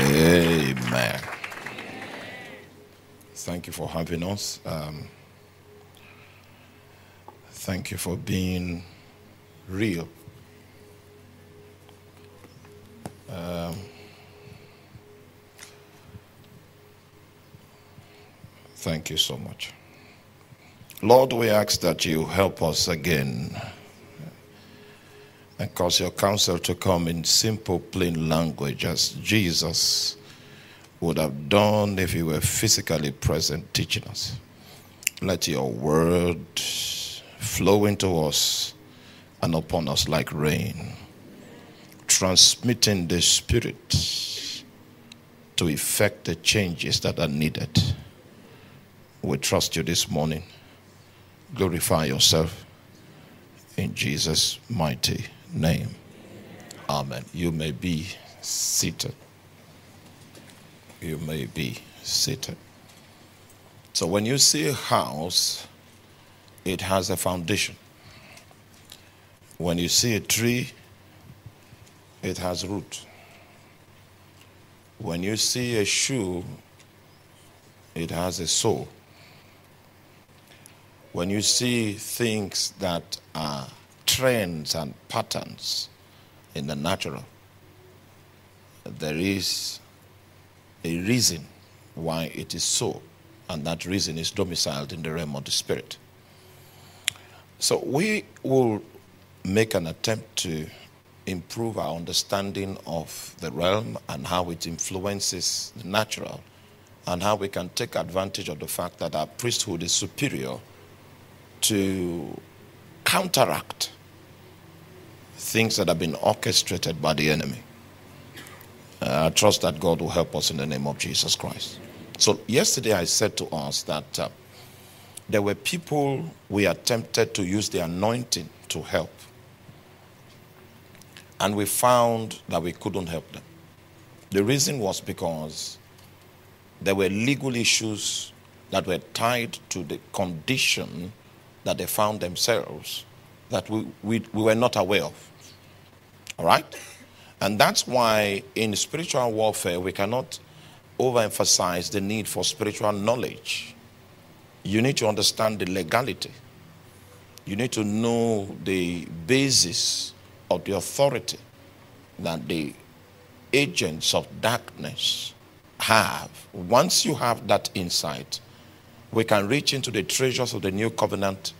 Amen. Thank you for having us. Um, thank you for being real. Um, thank you so much. Lord, we ask that you help us again and cause your counsel to come in simple, plain language as Jesus would have done if he were physically present teaching us. Let your word flow into us and upon us like rain, transmitting the Spirit to effect the changes that are needed. We trust you this morning. Glorify yourself in Jesus' mighty name. Amen. You may be seated. You may be seated. So when you see a house, it has a foundation. When you see a tree, it has root. When you see a shoe, it has a sole. When you see things that are trends and patterns in the natural, there is a reason why it is so, and that reason is domiciled in the realm of the spirit. So we will make an attempt to improve our understanding of the realm and how it influences the natural, and how we can take advantage of the fact that our priesthood is superior to counteract things that have been orchestrated by the enemy. Uh, I trust that God will help us in the name of Jesus Christ. So, yesterday I said to us that uh, there were people we attempted to use the anointing to help, and we found that we couldn't help them. The reason was because there were legal issues that were tied to the condition that they found themselves that we, we, we were not aware of. All right? And that's why in spiritual warfare, we cannot overemphasize the need for spiritual knowledge. You need to understand the legality. You need to know the basis of the authority that the agents of darkness have. Once you have that insight, we can reach into the treasures of the new covenant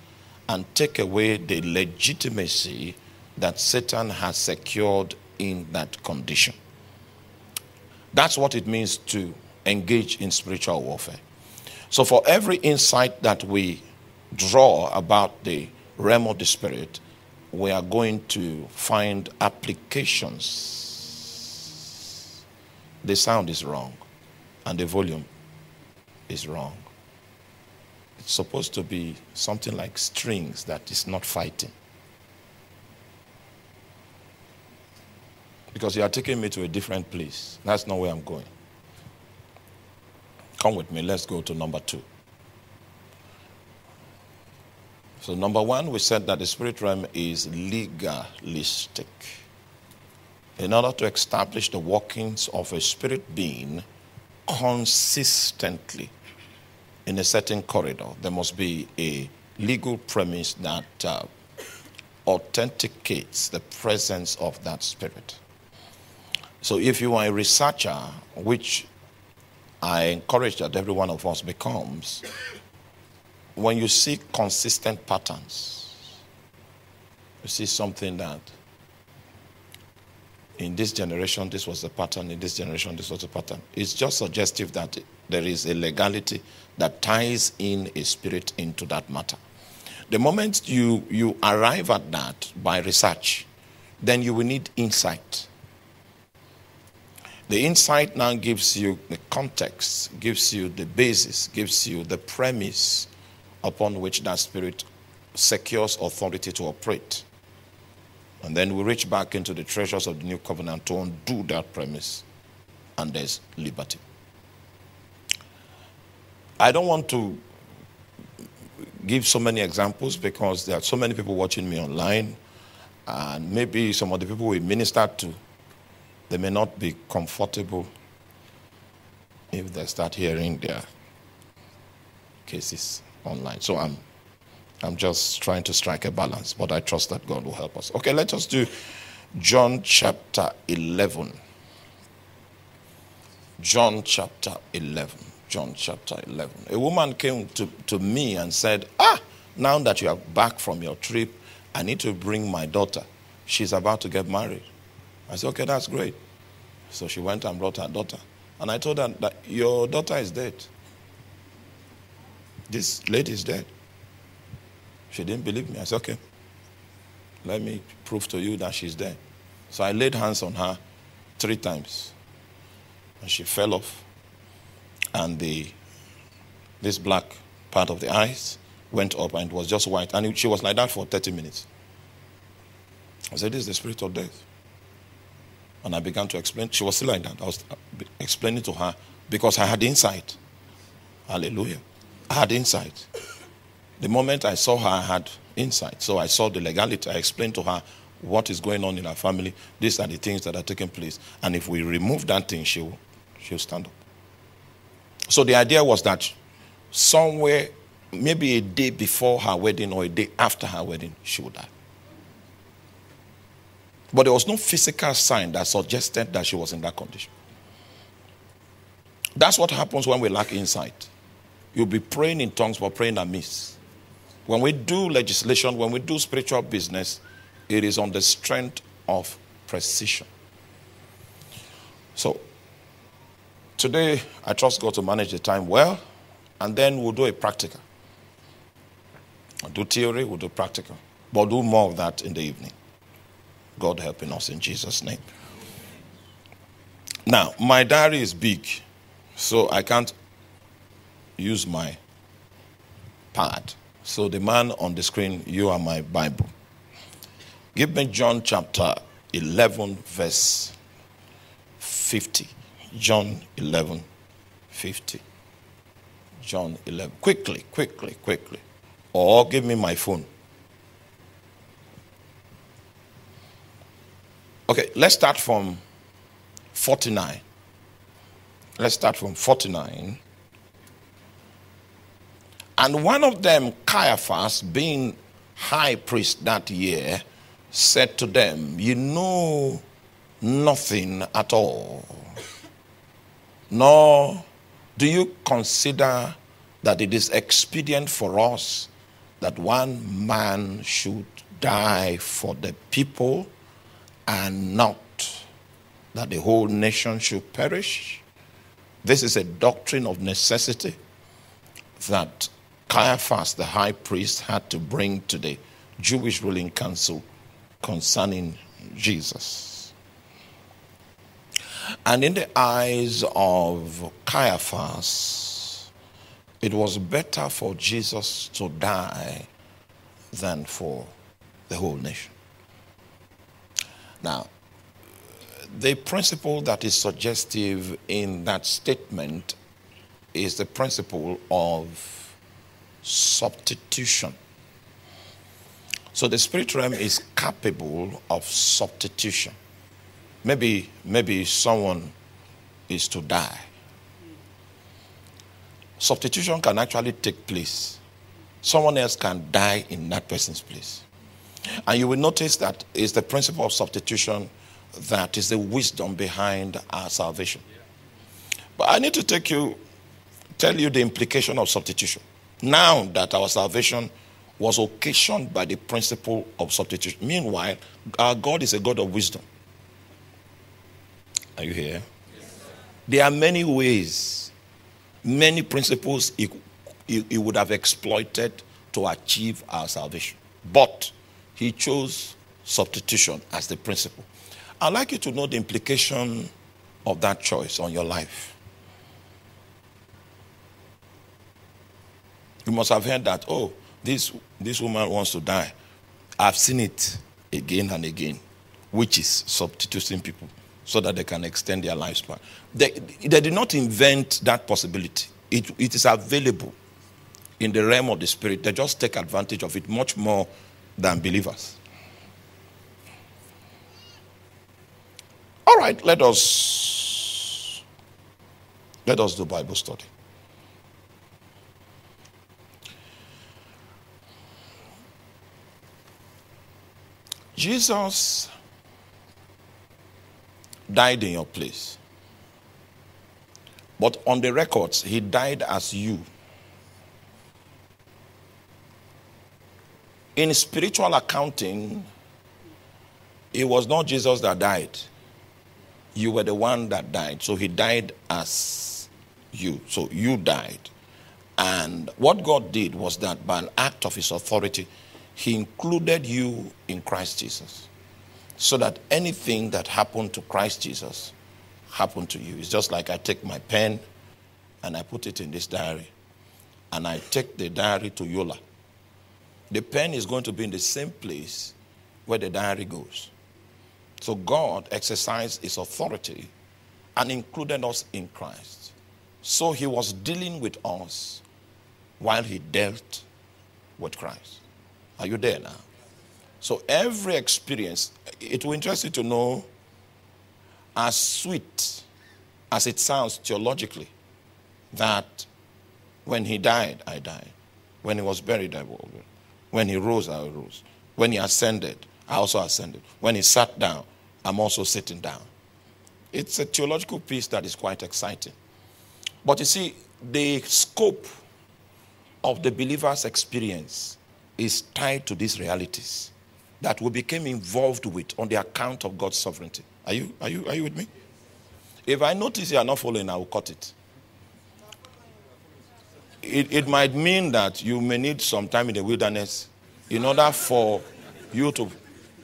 and take away the legitimacy that Satan has secured in that condition. That's what it means to engage in spiritual warfare. So, for every insight that we draw about the realm of the spirit, we are going to find applications. The sound is wrong, and the volume is wrong. Supposed to be something like strings that is not fighting. Because you are taking me to a different place. That's not where I'm going. Come with me. Let's go to number two. So, number one, we said that the spirit realm is legalistic. In order to establish the workings of a spirit being consistently in a certain corridor, there must be a legal premise that uh, authenticates the presence of that spirit. So if you are a researcher, which I encourage that every one of us becomes, when you see consistent patterns, you see something that in this generation this was the pattern, in this generation this was the pattern. It's just suggestive that there is a legality that ties in a spirit into that matter. The moment you, you arrive at that by research, then you will need insight. The insight now gives you the context, gives you the basis, gives you the premise upon which that spirit secures authority to operate. And then we reach back into the treasures of the new covenant to undo that premise, and there's liberty. I don't want to give so many examples because there are so many people watching me online, and maybe some of the people we minister to they may not be comfortable if they start hearing their cases online. So I'm I'm just trying to strike a balance, but I trust that God will help us. Okay, let us do John chapter 11. John chapter 11. John chapter 11. A woman came to, to me and said, Ah, now that you are back from your trip, I need to bring my daughter. She's about to get married. I said, Okay, that's great. So she went and brought her daughter. And I told her that your daughter is dead. This lady is dead. She didn't believe me. I said, Okay, let me prove to you that she's there. So I laid hands on her three times. And she fell off. And the this black part of the eyes went up and it was just white. And she was like that for 30 minutes. I said, This is the spirit of death. And I began to explain. She was still like that. I was uh, explaining to her because I had insight. Hallelujah. I had insight. The moment I saw her, I had insight. So I saw the legality. I explained to her what is going on in our family. These are the things that are taking place. And if we remove that thing, she'll, she'll stand up. So the idea was that somewhere, maybe a day before her wedding or a day after her wedding, she would die. But there was no physical sign that suggested that she was in that condition. That's what happens when we lack insight. You'll be praying in tongues, but praying amiss. When we do legislation, when we do spiritual business, it is on the strength of precision. So, today, I trust God to manage the time well, and then we'll do a practical. We'll do theory, we'll do practical. But we'll do more of that in the evening. God helping us in Jesus' name. Now, my diary is big, so I can't use my pad. So, the man on the screen, you are my Bible. Give me John chapter 11, verse 50. John 11, 50. John 11. Quickly, quickly, quickly. Or give me my phone. Okay, let's start from 49. Let's start from 49. And one of them, Caiaphas, being high priest that year, said to them, You know nothing at all, nor do you consider that it is expedient for us that one man should die for the people and not that the whole nation should perish. This is a doctrine of necessity that Caiaphas, the high priest, had to bring to the Jewish ruling council concerning Jesus. And in the eyes of Caiaphas, it was better for Jesus to die than for the whole nation. Now, the principle that is suggestive in that statement is the principle of substitution. So the spirit realm is capable of substitution. Maybe, maybe someone is to die. Substitution can actually take place. Someone else can die in that person's place. And you will notice that it's the principle of substitution that is the wisdom behind our salvation. But I need to take you, tell you the implication of substitution. Now that our salvation was occasioned by the principle of substitution. Meanwhile, our God is a God of wisdom. Are you here? Yes, there are many ways, many principles he, he, he would have exploited to achieve our salvation. But he chose substitution as the principle. I'd like you to know the implication of that choice on your life. You must have heard that, oh, this, this woman wants to die. I've seen it again and again, which is substituting people so that they can extend their lifespan. They, they did not invent that possibility, it, it is available in the realm of the spirit. They just take advantage of it much more than believers. All right, let us Let us do Bible study. Jesus died in your place. But on the records, he died as you. In spiritual accounting, it was not Jesus that died. You were the one that died. So he died as you. So you died. And what God did was that by an act of his authority, he included you in Christ Jesus. So that anything that happened to Christ Jesus happened to you. It's just like I take my pen and I put it in this diary. And I take the diary to Yola. The pen is going to be in the same place where the diary goes. So God exercised his authority and included us in Christ. So he was dealing with us while he dealt with Christ. Are you there now? So every experience, it will interest you to know as sweet as it sounds theologically that when he died, I died. When he was buried, I was buried. When he rose, I rose. When he ascended, I also ascended. When he sat down, I'm also sitting down. It's a theological piece that is quite exciting. But you see, the scope of the believer's experience is tied to these realities that we became involved with on the account of God's sovereignty. Are you, are you, are you with me? If I notice you are not following, I will cut it. it. It might mean that you may need some time in the wilderness in order for you to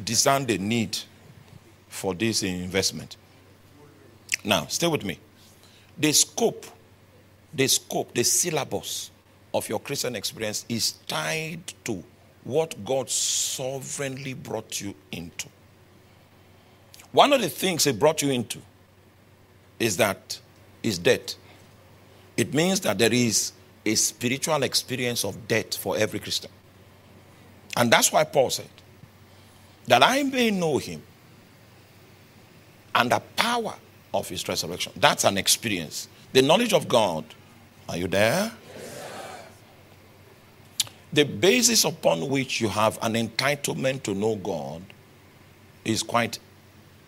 discern the need for this investment. Now, stay with me. The scope, the scope, the syllabus of your Christian experience is tied to what God sovereignly brought you into. One of the things He brought you into is that is death. It means that there is a spiritual experience of death for every Christian. And that's why Paul said, that I may know him and the power of his resurrection. That's an experience. The knowledge of God. Are you there? The basis upon which you have an entitlement to know God is quite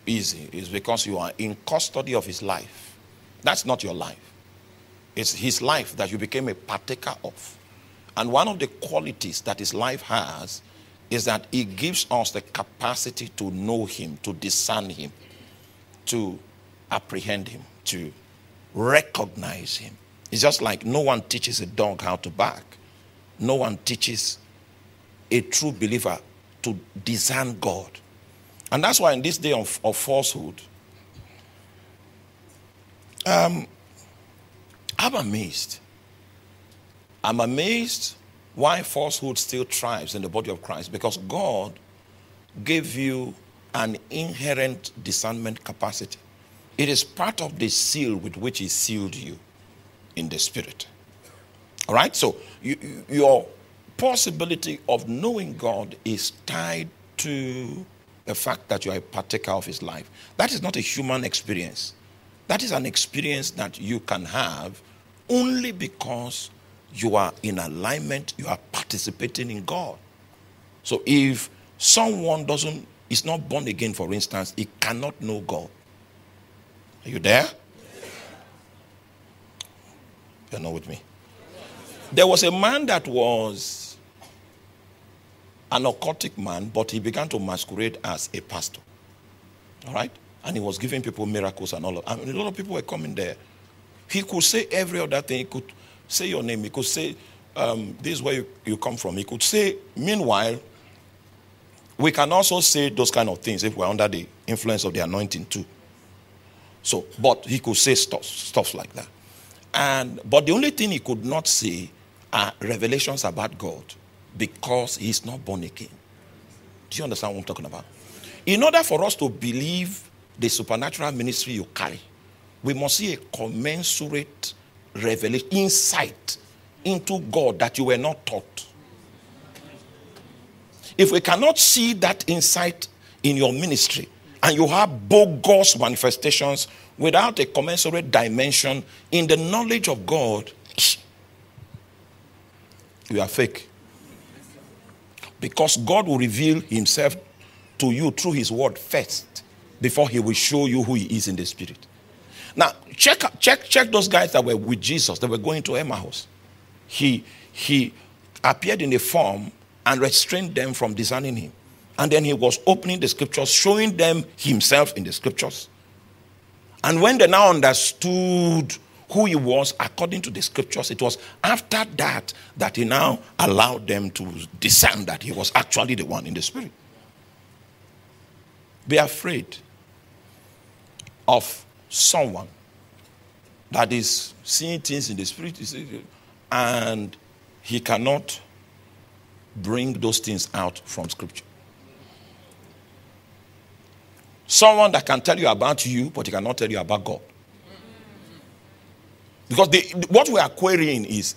easy. It's because you are in custody of his life. That's not your life. It's his life that you became a partaker of. And one of the qualities that his life has is that it gives us the capacity to know him, to discern him, to apprehend him, to recognize him. It's just like no one teaches a dog how to bark. No one teaches a true believer to discern God. And that's why in this day of, of falsehood, um, I'm amazed. I'm amazed why falsehood still thrives in the body of Christ because God gave you an inherent discernment capacity. It is part of the seal with which He sealed you in the Spirit. All right? So you, your possibility of knowing God is tied to the fact that you are a partaker of His life. That is not a human experience. That is an experience that you can have only because you are in alignment, you are participating in God. So if someone doesn't is not born again, for instance, he cannot know God. Are you there? You're not with me. There was a man that was an occultic man, but he began to masquerade as a pastor. All right? And he was giving people miracles and all of mean, a lot of people were coming there. He could say every other thing. He could say your name. He could say, um, this is where you, you come from. He could say, meanwhile, we can also say those kind of things if we're under the influence of the anointing too. So, but he could say stuff, stuff like that. And but the only thing he could not say are revelations about God because he's not born again. Do you understand what I'm talking about? In order for us to believe the supernatural ministry you carry, we must see a commensurate revelation, insight into God that you were not taught. If we cannot see that insight in your ministry and you have bogus manifestations without a commensurate dimension in the knowledge of God, you are fake. Because God will reveal himself to you through his word first before he will show you who he is in the spirit. Now, check, check, check those guys that were with Jesus, that were going to Emmaus. He, he appeared in a form and restrained them from discerning him. And then he was opening the scriptures, showing them himself in the scriptures. And when they now understood who he was according to the scriptures, it was after that that he now allowed them to discern that he was actually the one in the spirit. Be afraid of someone that is seeing things in the spirit and he cannot bring those things out from scripture. Someone that can tell you about you, but he cannot tell you about God. Because what we are querying is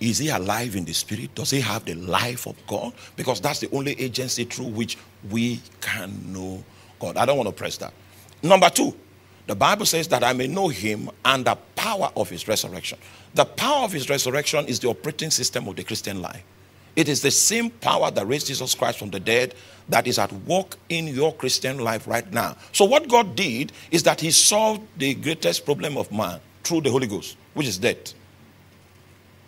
is he alive in the spirit? Does he have the life of God? Because that's the only agency through which we can know God. I don't want to press that. Number two, the Bible says that I may know him and the power of his resurrection. The power of his resurrection is the operating system of the Christian life. It is the same power that raised Jesus Christ from the dead that is at work in your Christian life right now. So, what God did is that He solved the greatest problem of man through the Holy Ghost, which is death.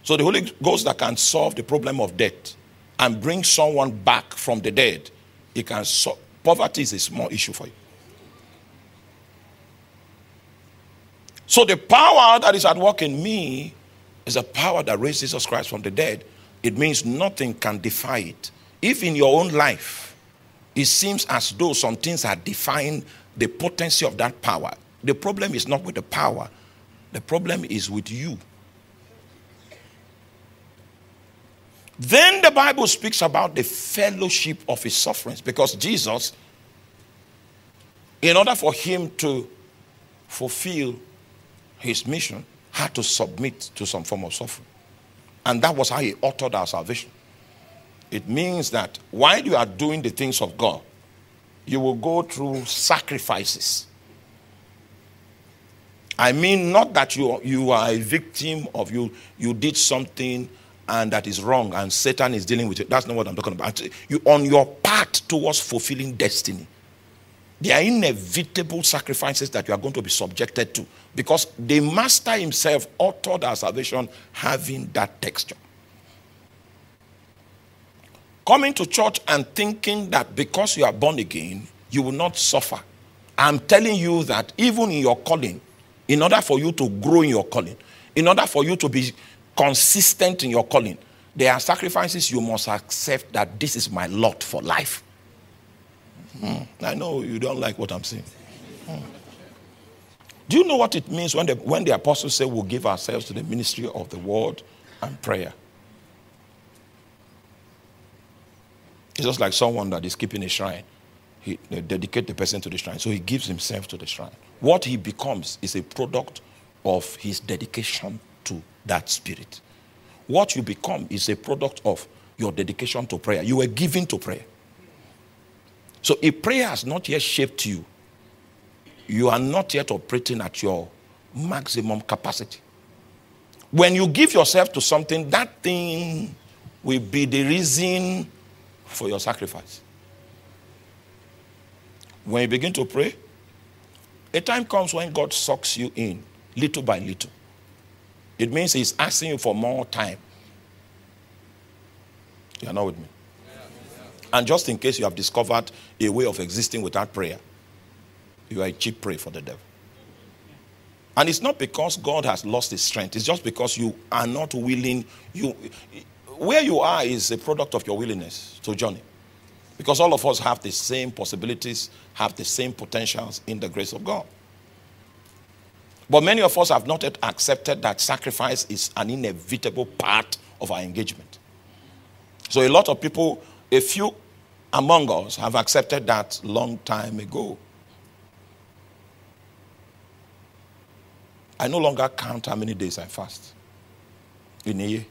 So, the Holy Ghost that can solve the problem of death and bring someone back from the dead, it can solve. Poverty is a small issue for you. So, the power that is at work in me is a power that raised Jesus Christ from the dead. It means nothing can defy it. If in your own life, it seems as though some things are defying the potency of that power. The problem is not with the power, the problem is with you. Then the Bible speaks about the fellowship of his sufferings because Jesus, in order for him to fulfill his mission, had to submit to some form of suffering. And that was how he authored our salvation. It means that while you are doing the things of God, you will go through sacrifices. I mean, not that you, you are a victim of you, you did something and that is wrong and Satan is dealing with it. That's not what I'm talking about. You on your path towards fulfilling destiny. There are inevitable sacrifices that you are going to be subjected to because the master himself authored our salvation having that texture. Coming to church and thinking that because you are born again, you will not suffer. I'm telling you that even in your calling, in order for you to grow in your calling, in order for you to be consistent in your calling, there are sacrifices you must accept that this is my lot for life. Hmm. I know you don't like what I'm saying. Hmm. Do you know what it means when the, when the apostles say we'll give ourselves to the ministry of the word and prayer? It's just like someone that is keeping a shrine. He they dedicate the person to the shrine. So he gives himself to the shrine. What he becomes is a product of his dedication to that spirit. What you become is a product of your dedication to prayer. You were given to prayer. So if prayer has not yet shaped you, you are not yet operating at your maximum capacity. When you give yourself to something, that thing will be the reason for your sacrifice. When you begin to pray, a time comes when God sucks you in little by little. It means He's asking you for more time. You're not with me. And just in case you have discovered a way of existing without prayer, you are a cheap prey for the devil. And it's not because God has lost his strength, it's just because you are not willing. You, where you are is a product of your willingness to journey. Because all of us have the same possibilities, have the same potentials in the grace of God. But many of us have not yet accepted that sacrifice is an inevitable part of our engagement. So a lot of people, a few among us, have accepted that long time ago. I no longer count how many days I fast in a year.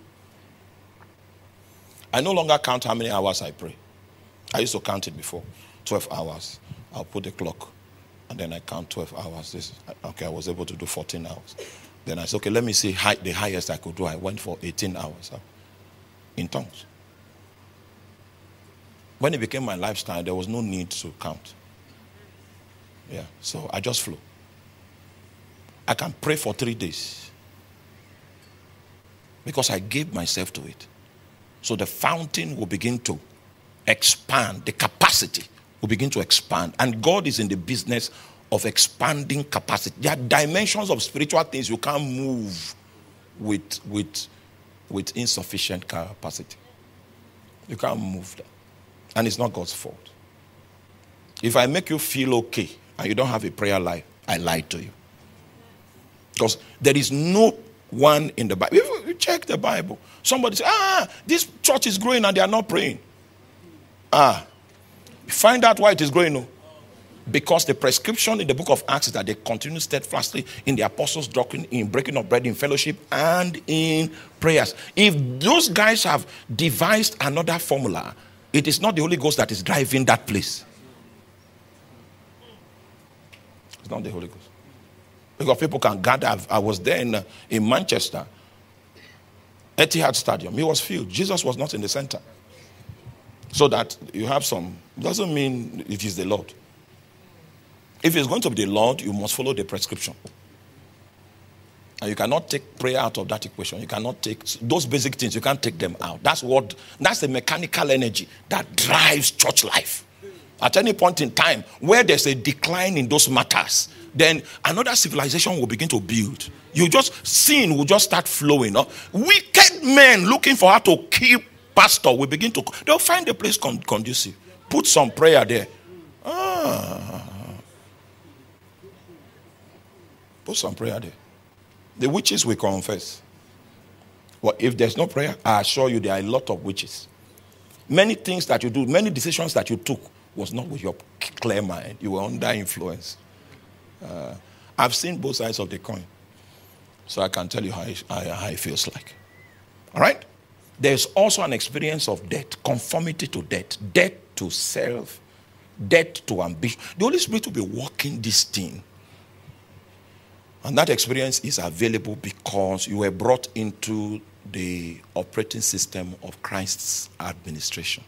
I no longer count how many hours I pray. I used to count it before 12 hours, I'll put the clock and then I count 12 hours. This, okay, I was able to do 14 hours. Then I said, okay, let me see high, the highest I could do. I went for 18 hours in tongues. When it became my lifestyle, there was no need to count. Yeah, so I just flew. I can pray for three days because I gave myself to it. So the fountain will begin to expand, the capacity will begin to expand. And God is in the business of expanding capacity. There are dimensions of spiritual things you can't move with, with, with insufficient capacity. You can't move that. And it's not God's fault. If I make you feel okay and you don't have a prayer life, I lied to you. Because there is no one in the Bible. If you check the Bible, somebody say, ah, this church is growing and they are not praying. Ah, find out why it is growing. No. Because the prescription in the book of Acts is that they continue steadfastly in the apostles' doctrine, in breaking of bread, in fellowship, and in prayers. If those guys have devised another formula, it is not the Holy Ghost that is driving that place. It's not the Holy Ghost. Because people can gather. I was there in, uh, in Manchester, Etihad Stadium. It was filled. Jesus was not in the center. So that you have some, doesn't mean it is the Lord. If it's going to be the Lord, you must follow the prescription. And you cannot take prayer out of that equation. You cannot take those basic things, you can't take them out. That's what that's the mechanical energy that drives church life. At any point in time where there's a decline in those matters, then another civilization will begin to build. You just sin will just start flowing. Wicked men looking for how to kill pastor will begin to they'll find a place conducive. Put some prayer there. Ah. Put some prayer there. The witches will confess. Well, if there's no prayer, I assure you there are a lot of witches. Many things that you do, many decisions that you took was not with your clear mind. You were under influence. Uh, I've seen both sides of the coin. So I can tell you how it, how it feels like. All right? There's also an experience of death, conformity to death, death to self, death to ambition. The Holy Spirit will be walking this thing and that experience is available because you were brought into the operating system of Christ's administration.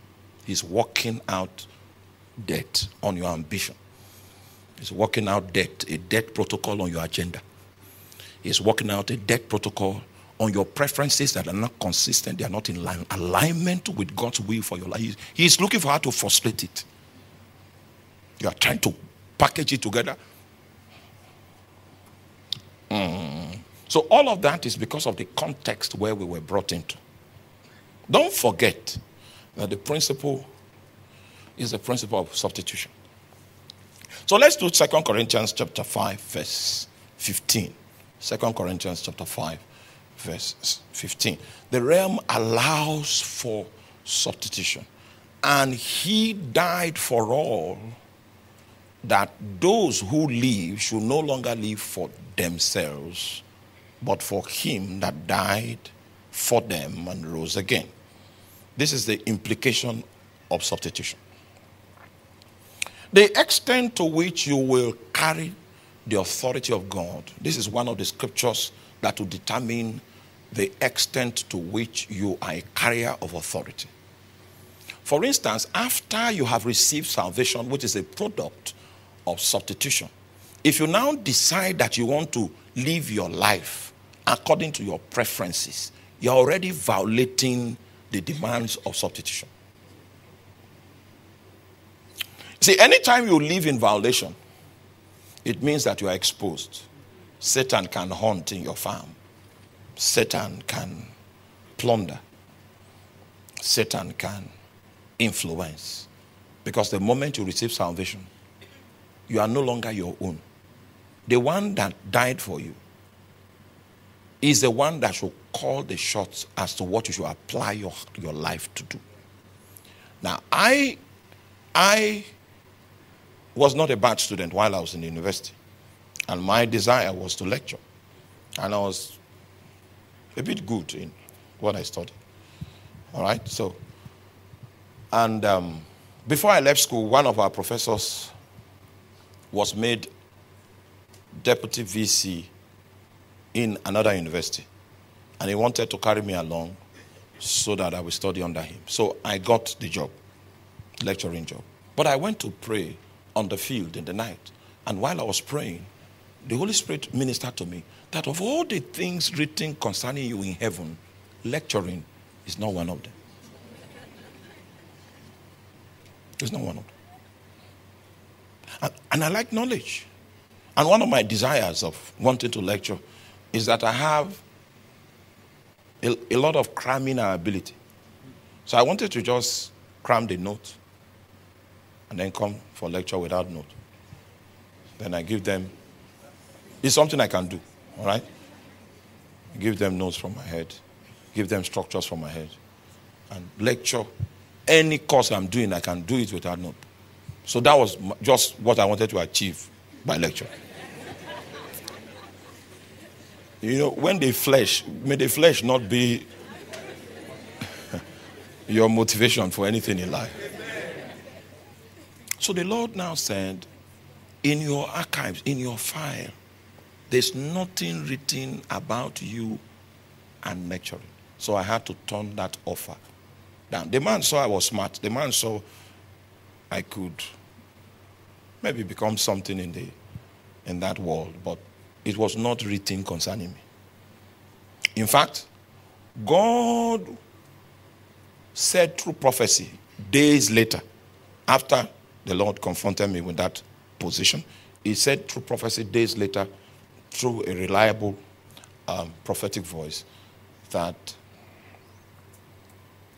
He's working out debt on your ambition. He's working out debt, a debt protocol on your agenda. He's working out a debt protocol on your preferences that are not consistent, they are not in line, alignment with God's will for your life. He is looking for how to frustrate it. You are trying to package it together Mm. So all of that is because of the context where we were brought into. Don't forget that the principle is the principle of substitution. So let's do 2 Corinthians chapter 5, verse 15. 2 Corinthians chapter 5, verse 15. The realm allows for substitution. And he died for all that those who live should no longer live for themselves, but for him that died for them and rose again. This is the implication of substitution. The extent to which you will carry the authority of God, this is one of the scriptures that will determine the extent to which you are a carrier of authority. For instance, after you have received salvation, which is a product of substitution. If you now decide that you want to live your life according to your preferences, you're already violating the demands of substitution. See, anytime you live in violation, it means that you are exposed. Satan can hunt in your farm, Satan can plunder, Satan can influence. Because the moment you receive salvation, you are no longer your own. The one that died for you is the one that should call the shots as to what you should apply your, your life to do. Now, I, I was not a bad student while I was in university, and my desire was to lecture, and I was a bit good in what I studied. All right, so, and um, before I left school, one of our professors was made deputy VC in another university. And he wanted to carry me along so that I would study under him. So I got the job, lecturing job. But I went to pray on the field in the night. And while I was praying, the Holy Spirit ministered to me that of all the things written concerning you in heaven, lecturing is not one of them. It's not one of them. And, and I like knowledge. And one of my desires of wanting to lecture is that I have a, a lot of cramming ability. So I wanted to just cram the note and then come for lecture without note. Then I give them, it's something I can do, all right? Give them notes from my head, give them structures from my head, and lecture. Any course I'm doing, I can do it without note. So that was just what I wanted to achieve by lecture. You know, when they flesh, may the flesh not be your motivation for anything in life. So the Lord now said, in your archives, in your file, there's nothing written about you and lecturing. So I had to turn that offer down. The man saw I was smart. The man saw I could maybe become something in the in that world, but it was not written concerning me. In fact, God said through prophecy days later, after the Lord confronted me with that position, He said through prophecy days later, through a reliable um, prophetic voice, that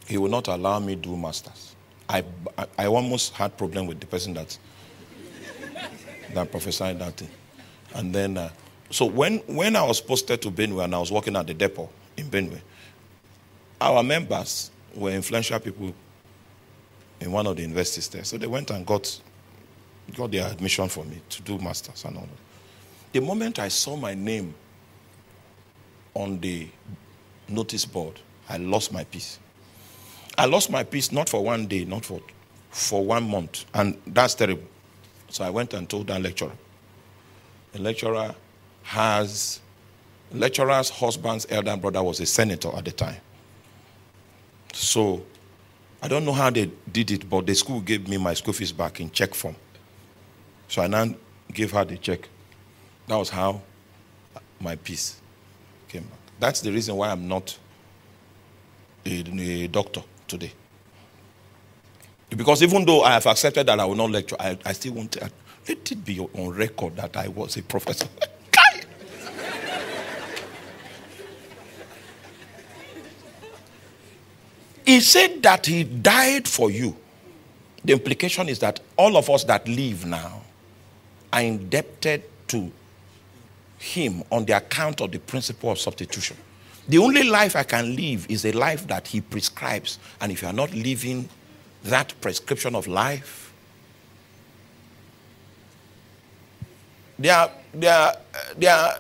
He will not allow me do masters. I, I almost had problem with the person that that prophesied that thing. And then uh, so when, when I was posted to Benue and I was working at the depot in Benue, our members were influential people in one of the universities there. So they went and got, got their admission for me to do masters and all that. The moment I saw my name on the notice board, I lost my peace. I lost my peace not for one day, not for, for one month. And that's terrible. So I went and told that lecturer. The lecturer has lecturer's husband's elder brother was a senator at the time. So I don't know how they did it, but the school gave me my school fees back in check form. So I now gave her the check. That was how my peace came back. That's the reason why I'm not a, a doctor today. Because even though I have accepted that I will not lecture, I, I still want to let it be on record that I was a professor. He said that he died for you. The implication is that all of us that live now are indebted to him on the account of the principle of substitution. The only life I can live is a life that he prescribes. And if you are not living that prescription of life, there are, there, are, there are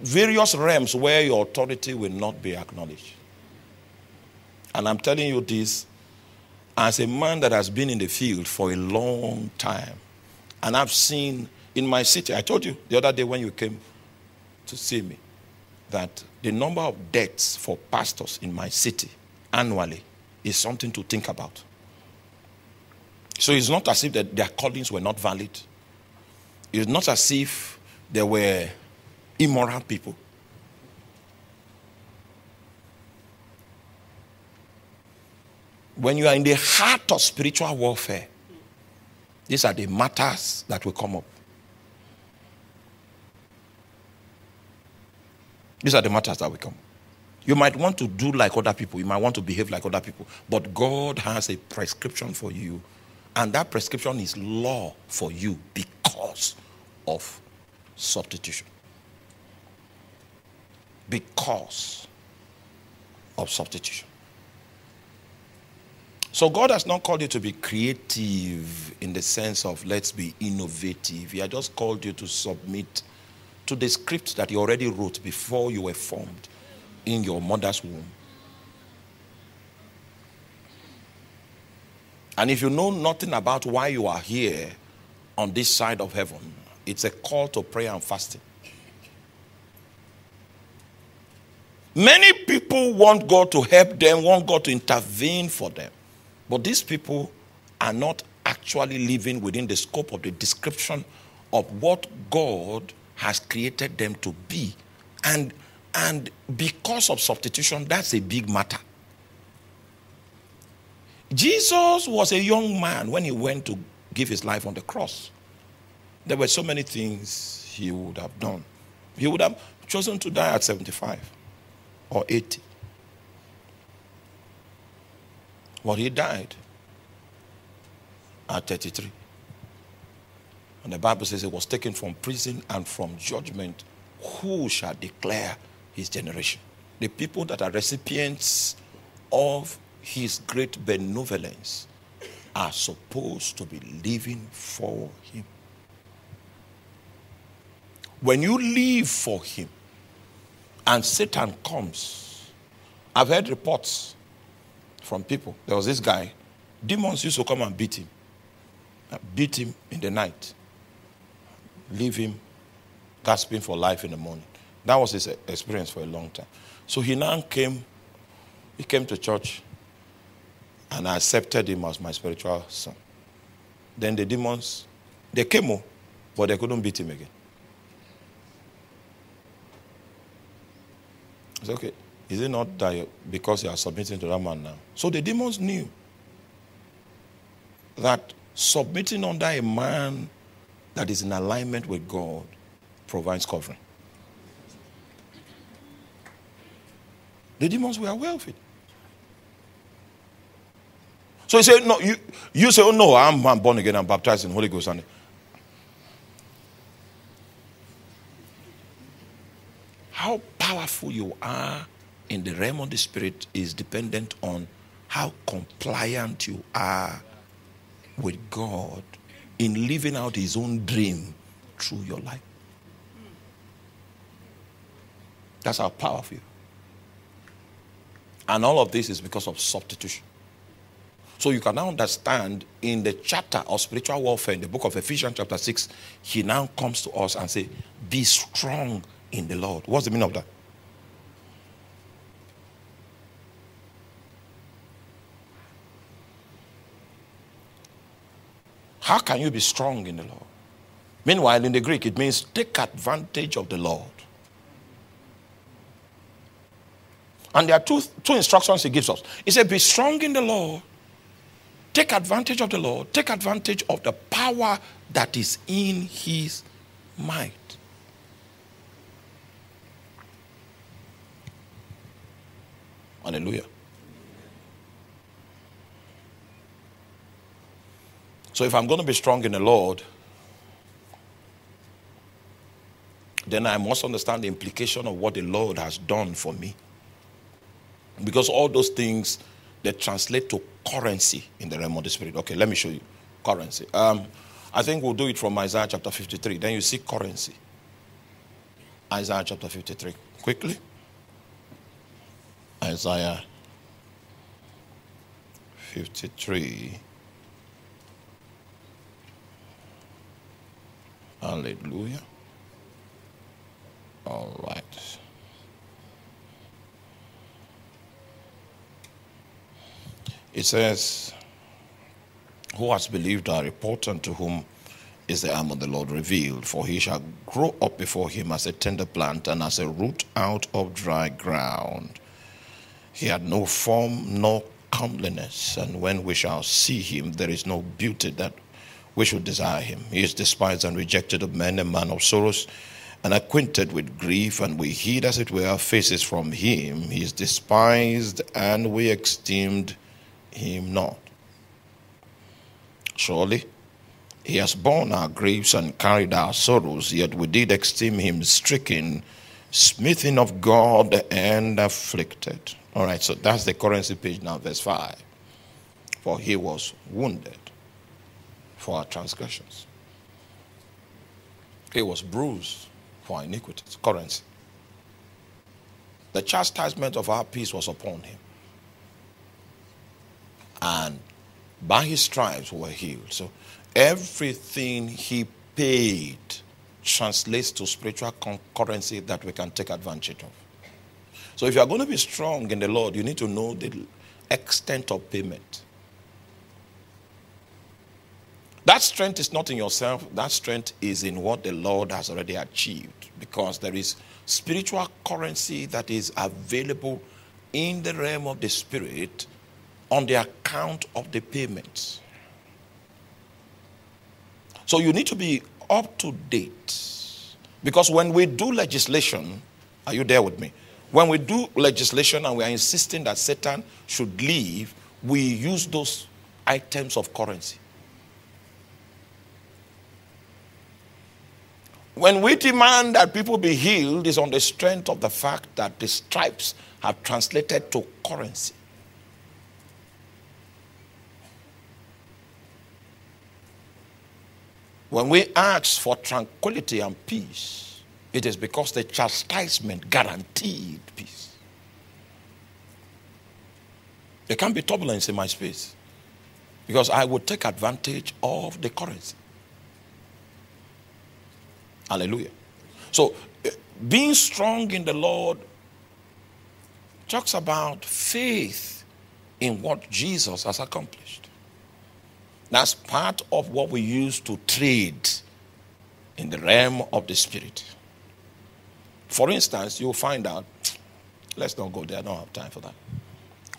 various realms where your authority will not be acknowledged. And I'm telling you this as a man that has been in the field for a long time. And I've seen in my city, I told you the other day when you came to see me, that the number of deaths for pastors in my city annually is something to think about. So it's not as if that their callings were not valid. It's not as if they were immoral people. When you are in the heart of spiritual warfare, these are the matters that will come up. These are the matters that will come. You might want to do like other people, you might want to behave like other people, but God has a prescription for you, and that prescription is law for you because of substitution. Because of substitution. So God has not called you to be creative in the sense of let's be innovative. He has just called you to submit to the script that you already wrote before you were formed in your mother's womb. And if you know nothing about why you are here, on this side of heaven. It's a call to prayer and fasting. Many people want God to help them, want God to intervene for them. But these people are not actually living within the scope of the description of what God has created them to be. And, and because of substitution, that's a big matter. Jesus was a young man when he went to give his life on the cross. There were so many things he would have done. He would have chosen to die at 75 or 80. But he died at 33. And the Bible says he was taken from prison and from judgment. Who shall declare his generation? The people that are recipients of his great benevolence are supposed to be living for him. When you live for him and Satan comes, I've heard reports from people. There was this guy, demons used to come and beat him, beat him in the night, leave him gasping for life in the morning. That was his experience for a long time. So he now came, he came to church and I accepted him as my spiritual son. Then the demons, they came, oh, but they couldn't beat him again. I said, okay, is it not that because you are submitting to that man now? So the demons knew that submitting under a man that is in alignment with God provides covering. The demons were aware of it. So he said, No, you, you say, Oh, no, I'm, I'm born again, I'm baptized in Holy Ghost. And how powerful you are in the realm of the spirit is dependent on how compliant you are with God in living out his own dream through your life. That's how powerful. And all of this is because of substitution. So you can now understand in the chapter of spiritual warfare in the book of Ephesians, chapter 6, he now comes to us and say, Be strong in the Lord. What's the meaning of that? How can you be strong in the Lord? Meanwhile, in the Greek, it means take advantage of the Lord. And there are two, two instructions he gives us. He said, Be strong in the Lord Take advantage of the Lord. Take advantage of the power that is in his might. Hallelujah. So if I'm going to be strong in the Lord, then I must understand the implication of what the Lord has done for me. Because all those things that translate to currency in the realm of the spirit. Okay, let me show you currency. Um, I think we'll do it from Isaiah chapter 53. Then you see currency. Isaiah chapter 53. Quickly. Isaiah 53. Hallelujah. All right. It says, Who has believed our report, and to whom is the arm of the Lord revealed? For he shall grow up before him as a tender plant and as a root out of dry ground. He had no form nor comeliness, and when we shall see him, there is no beauty that we should desire him. He is despised and rejected of men, a man of sorrows, and acquainted with grief, and we hid, as it were, our faces from him. He is despised, and we esteemed him not. Surely he has borne our griefs and carried our sorrows, yet we did esteem him stricken, smitten of God, and afflicted. All right, so that's the currency page now, verse 5. For he was wounded for our transgressions, he was bruised for our iniquities. Currency. The chastisement of our peace was upon him and by his stripes we were healed. So everything he paid translates to spiritual currency that we can take advantage of. So if you are going to be strong in the Lord, you need to know the extent of payment. That strength is not in yourself, that strength is in what the Lord has already achieved because there is spiritual currency that is available in the realm of the spirit on the account of the payments. So you need to be up to date. Because when we do legislation, are you there with me? When we do legislation and we are insisting that Satan should leave, we use those items of currency. When we demand that people be healed, is on the strength of the fact that the stripes have translated to currency. When we ask for tranquility and peace, it is because the chastisement guaranteed peace. There can't be turbulence in my space because I would take advantage of the currency. Hallelujah. So, eh, being strong in the Lord talks about faith in what Jesus has accomplished. That's part of what we use to trade in the realm of the spirit. For instance, you'll find out, let's not go there, I don't have time for that.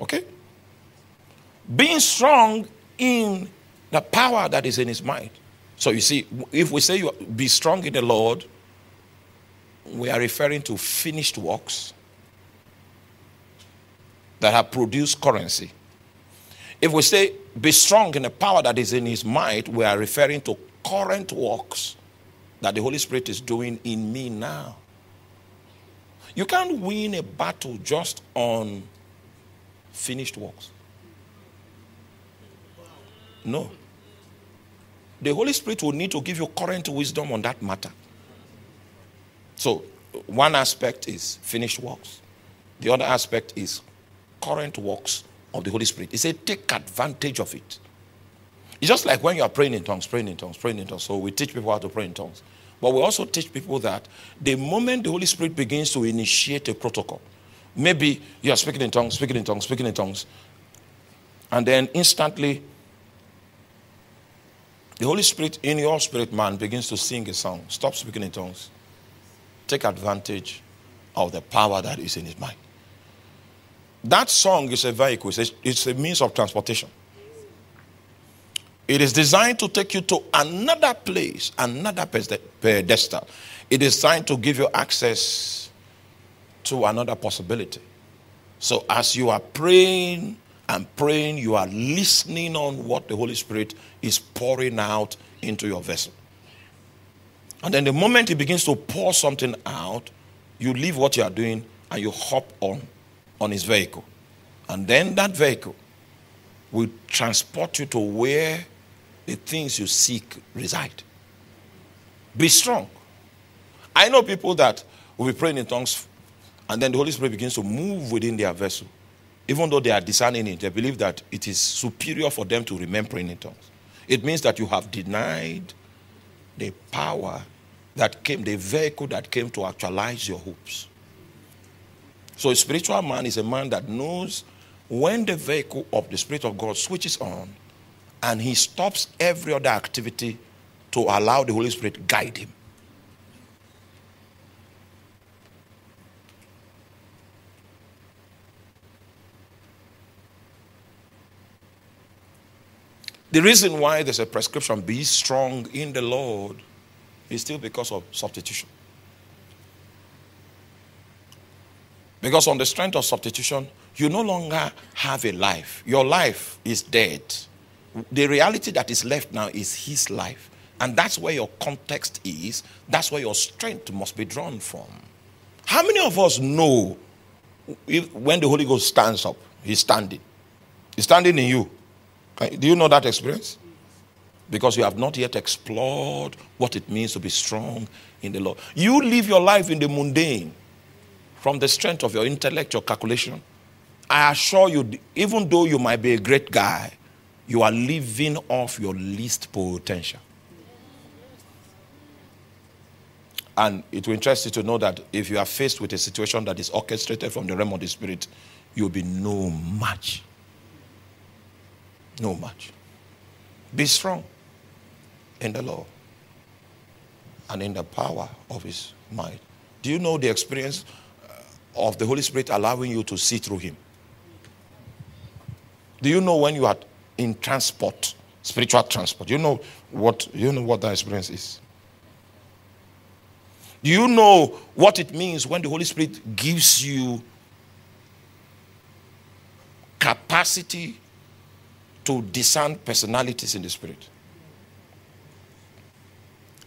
Okay? Being strong in the power that is in his mind. So you see, if we say you be strong in the Lord, we are referring to finished works that have produced currency. If we say be strong in the power that is in his might, we are referring to current works that the Holy Spirit is doing in me now. You can't win a battle just on finished works. No. The Holy Spirit will need to give you current wisdom on that matter. So, one aspect is finished works, the other aspect is current works of the Holy Spirit. He said, take advantage of it. It's just like when you are praying in tongues, praying in tongues, praying in tongues. So we teach people how to pray in tongues. But we also teach people that the moment the Holy Spirit begins to initiate a protocol, maybe you are speaking in tongues, speaking in tongues, speaking in tongues, and then instantly the Holy Spirit in your spirit man begins to sing a song. Stop speaking in tongues. Take advantage of the power that is in his mind. That song is a vehicle, it's a, means of transportation. It is designed to take you to another place, another pedestal. It is designed to give you access to another possibility. So as you are praying and praying, you are listening on what the Holy Spirit is pouring out into your vessel. And then the moment He begins to pour something out, you leave what you are doing and you hop on on his vehicle. And then that vehicle will transport you to where the things you seek reside. Be strong. I know people that will be praying in tongues and then the Holy Spirit begins to move within their vessel. Even though they are discerning it, they believe that it is superior for them to remain praying in tongues. It means that you have denied the power that came, the vehicle that came to actualize your hopes. So a spiritual man is a man that knows when the vehicle of the Spirit of God switches on and he stops every other activity to allow the Holy Spirit guide him. The reason why there's a prescription, be strong in the Lord, is still because of substitution. Because on the strength of substitution, you no longer have a life. Your life is dead. The reality that is left now is his life. And that's where your context is. That's where your strength must be drawn from. How many of us know if, when the Holy Ghost stands up, he's standing? He's standing in you. Do you know that experience? Because you have not yet explored what it means to be strong in the Lord. You live your life in the mundane from the strength of your intellect, your calculation, I assure you, even though you might be a great guy, you are living off your least potential. And it will interest you to know that if you are faced with a situation that is orchestrated from the realm of the spirit, you'll be no match. No match. Be strong in the Lord and in the power of his might. Do you know the experience uh, of the Holy Spirit allowing you to see through him? Do you know when you are in transport, spiritual transport? You know what you know what that experience is? Do you know what it means when the Holy Spirit gives you capacity to discern personalities in the spirit?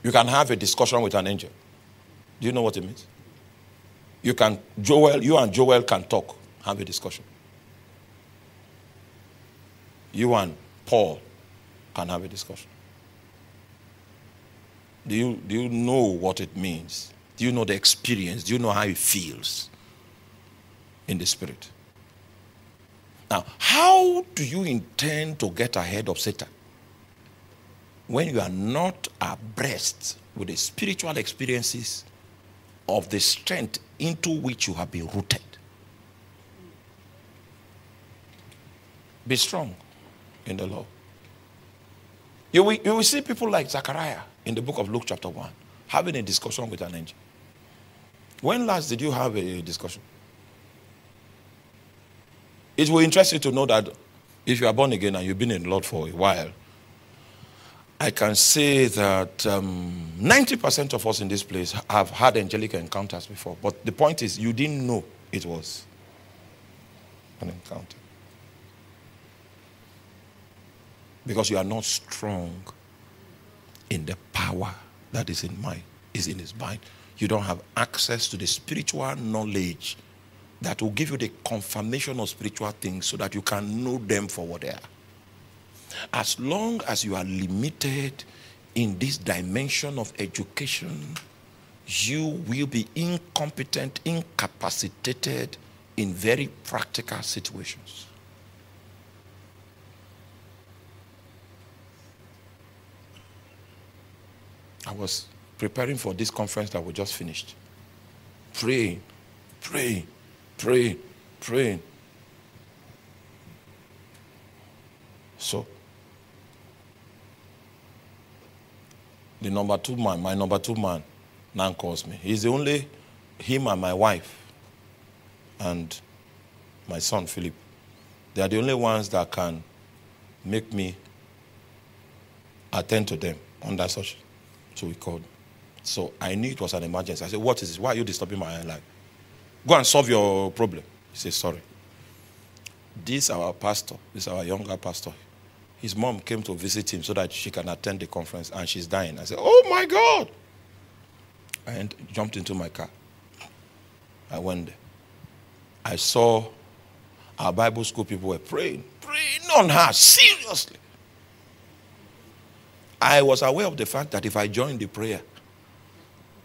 You can have a discussion with an angel. Do you know what it means? You can Joel, you and Joel can talk, have a discussion. You and Paul can have a discussion. Do you, do you know what it means? Do you know the experience? Do you know how it feels in the spirit? Now, how do you intend to get ahead of Satan? When you are not abreast with the spiritual experiences of the strength into which you have been rooted. Be strong in the Lord. You will, you will see people like Zachariah in the book of Luke, chapter 1, having a discussion with an angel. When last did you have a discussion? It will interest you to know that if you are born again and you've been in the Lord for a while, I can say that um, 90% of us in this place have had angelic encounters before. But the point is, you didn't know it was an encounter. Because you are not strong in the power that is in mind, is in his mind. You don't have access to the spiritual knowledge that will give you the confirmation of spiritual things so that you can know them for what they are. As long as you are limited in this dimension of education, you will be incompetent, incapacitated in very practical situations. I was preparing for this conference that we just finished. Praying, praying, praying, praying. So, the number two man, my number two man, now calls me. He's the only, him and my wife and my son Philip. They are the only ones that can make me attend to them under such. So we called. So I knew it was an emergency. I said, What is this? Why are you disturbing my life? Go and solve your problem. He said, Sorry. This our pastor, this our younger pastor. His mom came to visit him so that she can attend the conference and she's dying. I said, Oh my God. And jumped into my car. I went there. I saw our Bible school people were praying, praying on her, seriously. I was aware of the fact that if I joined the prayer,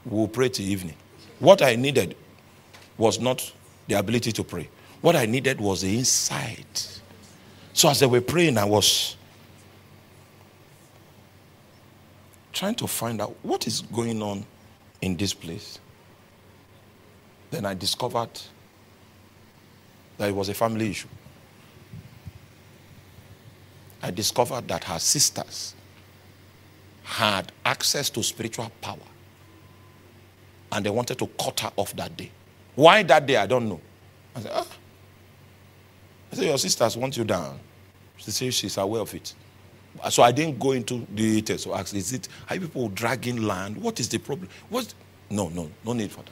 we'll pray till evening. What I needed was not the ability to pray. What I needed was the insight. So as they were praying, I was trying to find out what is going on in this place. Then I discovered that it was a family issue. I discovered that her sisters had access to spiritual power and they wanted to cut her off that day. Why that day, I don't know. I said, ah. I said, your sisters want you down. She said she's aware of it. So I didn't go into the details to ask, is it, are people dragging land? What is the problem? What? No, no, no need for that.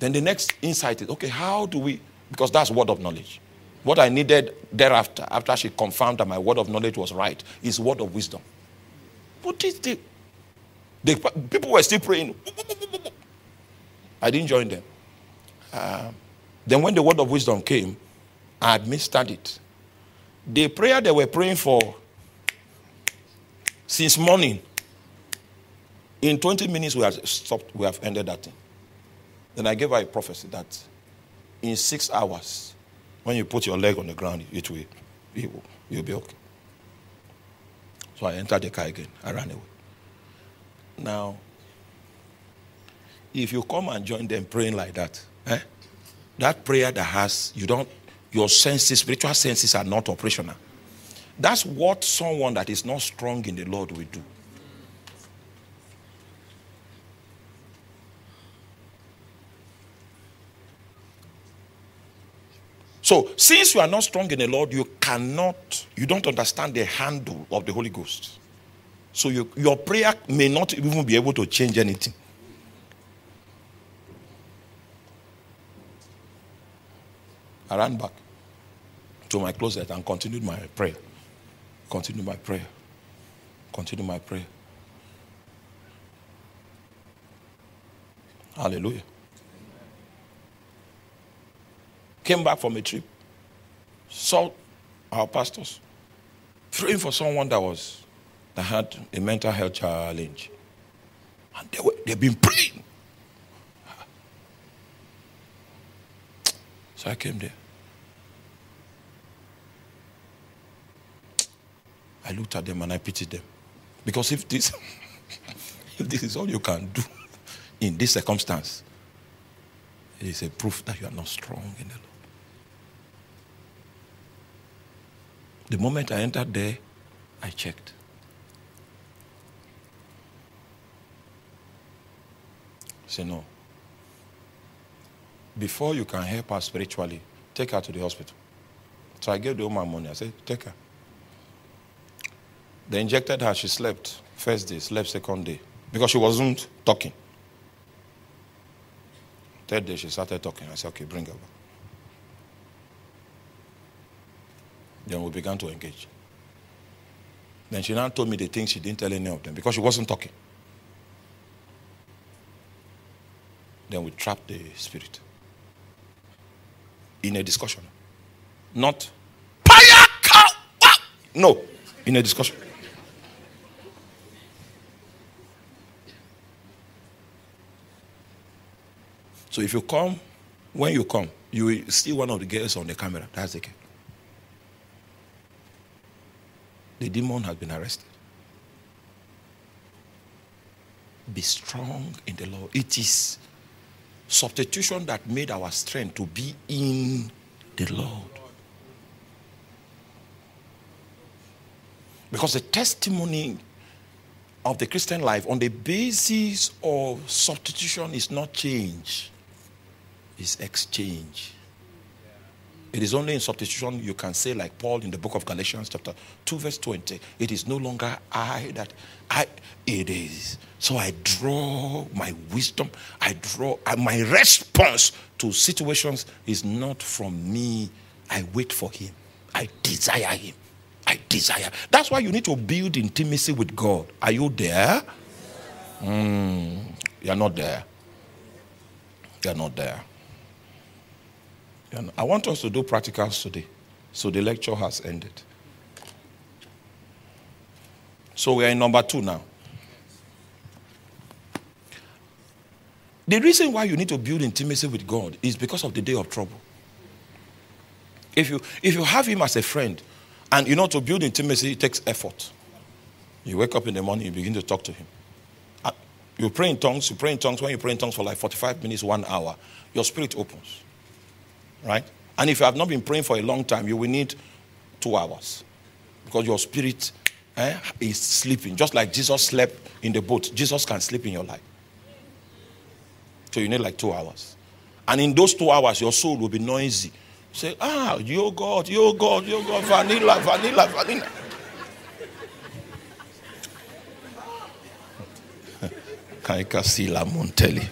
Then the next insight is, okay, how do we, because that's word of knowledge. What I needed thereafter, after she confirmed that my word of knowledge was right, is word of wisdom. What is the, the people were still praying. I didn't join them. Then when the word of wisdom came, I administered it. The prayer they were praying for since morning, in 20 minutes we have stopped, we have ended that thing. Then I gave her a prophecy that in six hours, when you put your leg on the ground, it will, it will you'll be okay. So I entered the car again. I ran away. Now, if you come and join them praying like that, eh, that prayer that has, you don't, your senses, spiritual senses are not operational. That's what someone that is not strong in the Lord will do. So, since you are not strong in the Lord, you cannot, you don't understand the handle of the Holy Ghost. So, you, your prayer may not even be able to change anything. I ran back to my closet and continued my prayer. Continued my prayer. Continued my prayer. Hallelujah. came back from a trip, saw our pastors praying for someone that was that had a mental health challenge. And they were, they've been praying. So I came there. I looked at them and I pitied them. Because if this if this is all you can do in this circumstance, it is a proof that you are not strong in the Lord. The moment I entered there, I checked. Say no. Before you can help her spiritually, take her to the hospital. So I gave the woman money. I said, take her. They injected her. She slept first day, slept second day because she wasn't talking. Third day, she started talking. I said, okay, bring her back. Then we began to engage. Then she now told me the things she didn't tell any of them because she wasn't talking. Then we trapped the spirit in a discussion. Not, no, in a discussion. So if you come, when you come, you will see one of the girls on the camera. That's the. The demon has been arrested. Be strong in the Lord. It is substitution that made our strength to be in the Lord. Because the testimony of the Christian life on the basis of substitution is not change, it's exchange. It is only in substitution you can say, like Paul in the book of Galatians, chapter 2, verse 20, it is no longer I that I, it is. So I draw my wisdom, I draw my response to situations is not from me. I wait for him, I desire him. I desire. That's why you need to build intimacy with God. Are you there? Mm, you're not there. You're not there. And I want us to do practicals today. So the lecture has ended. So we are in number two now. The reason why you need to build intimacy with God is because of the day of trouble. If you, if you have Him as a friend, and you know, to build intimacy, it takes effort. You wake up in the morning, you begin to talk to Him. You pray in tongues, you pray in tongues. When you pray in tongues for like 45 minutes, one hour, your spirit opens. Right? And if you have not been praying for a long time, you will need two hours because your spirit eh, is sleeping. Just like Jesus slept in the boat, Jesus can sleep in your life. So you need like two hours. And in those two hours, your soul will be noisy. Say, ah, your God, your God, your God, vanilla, vanilla, vanilla. Kaikasila Montelli.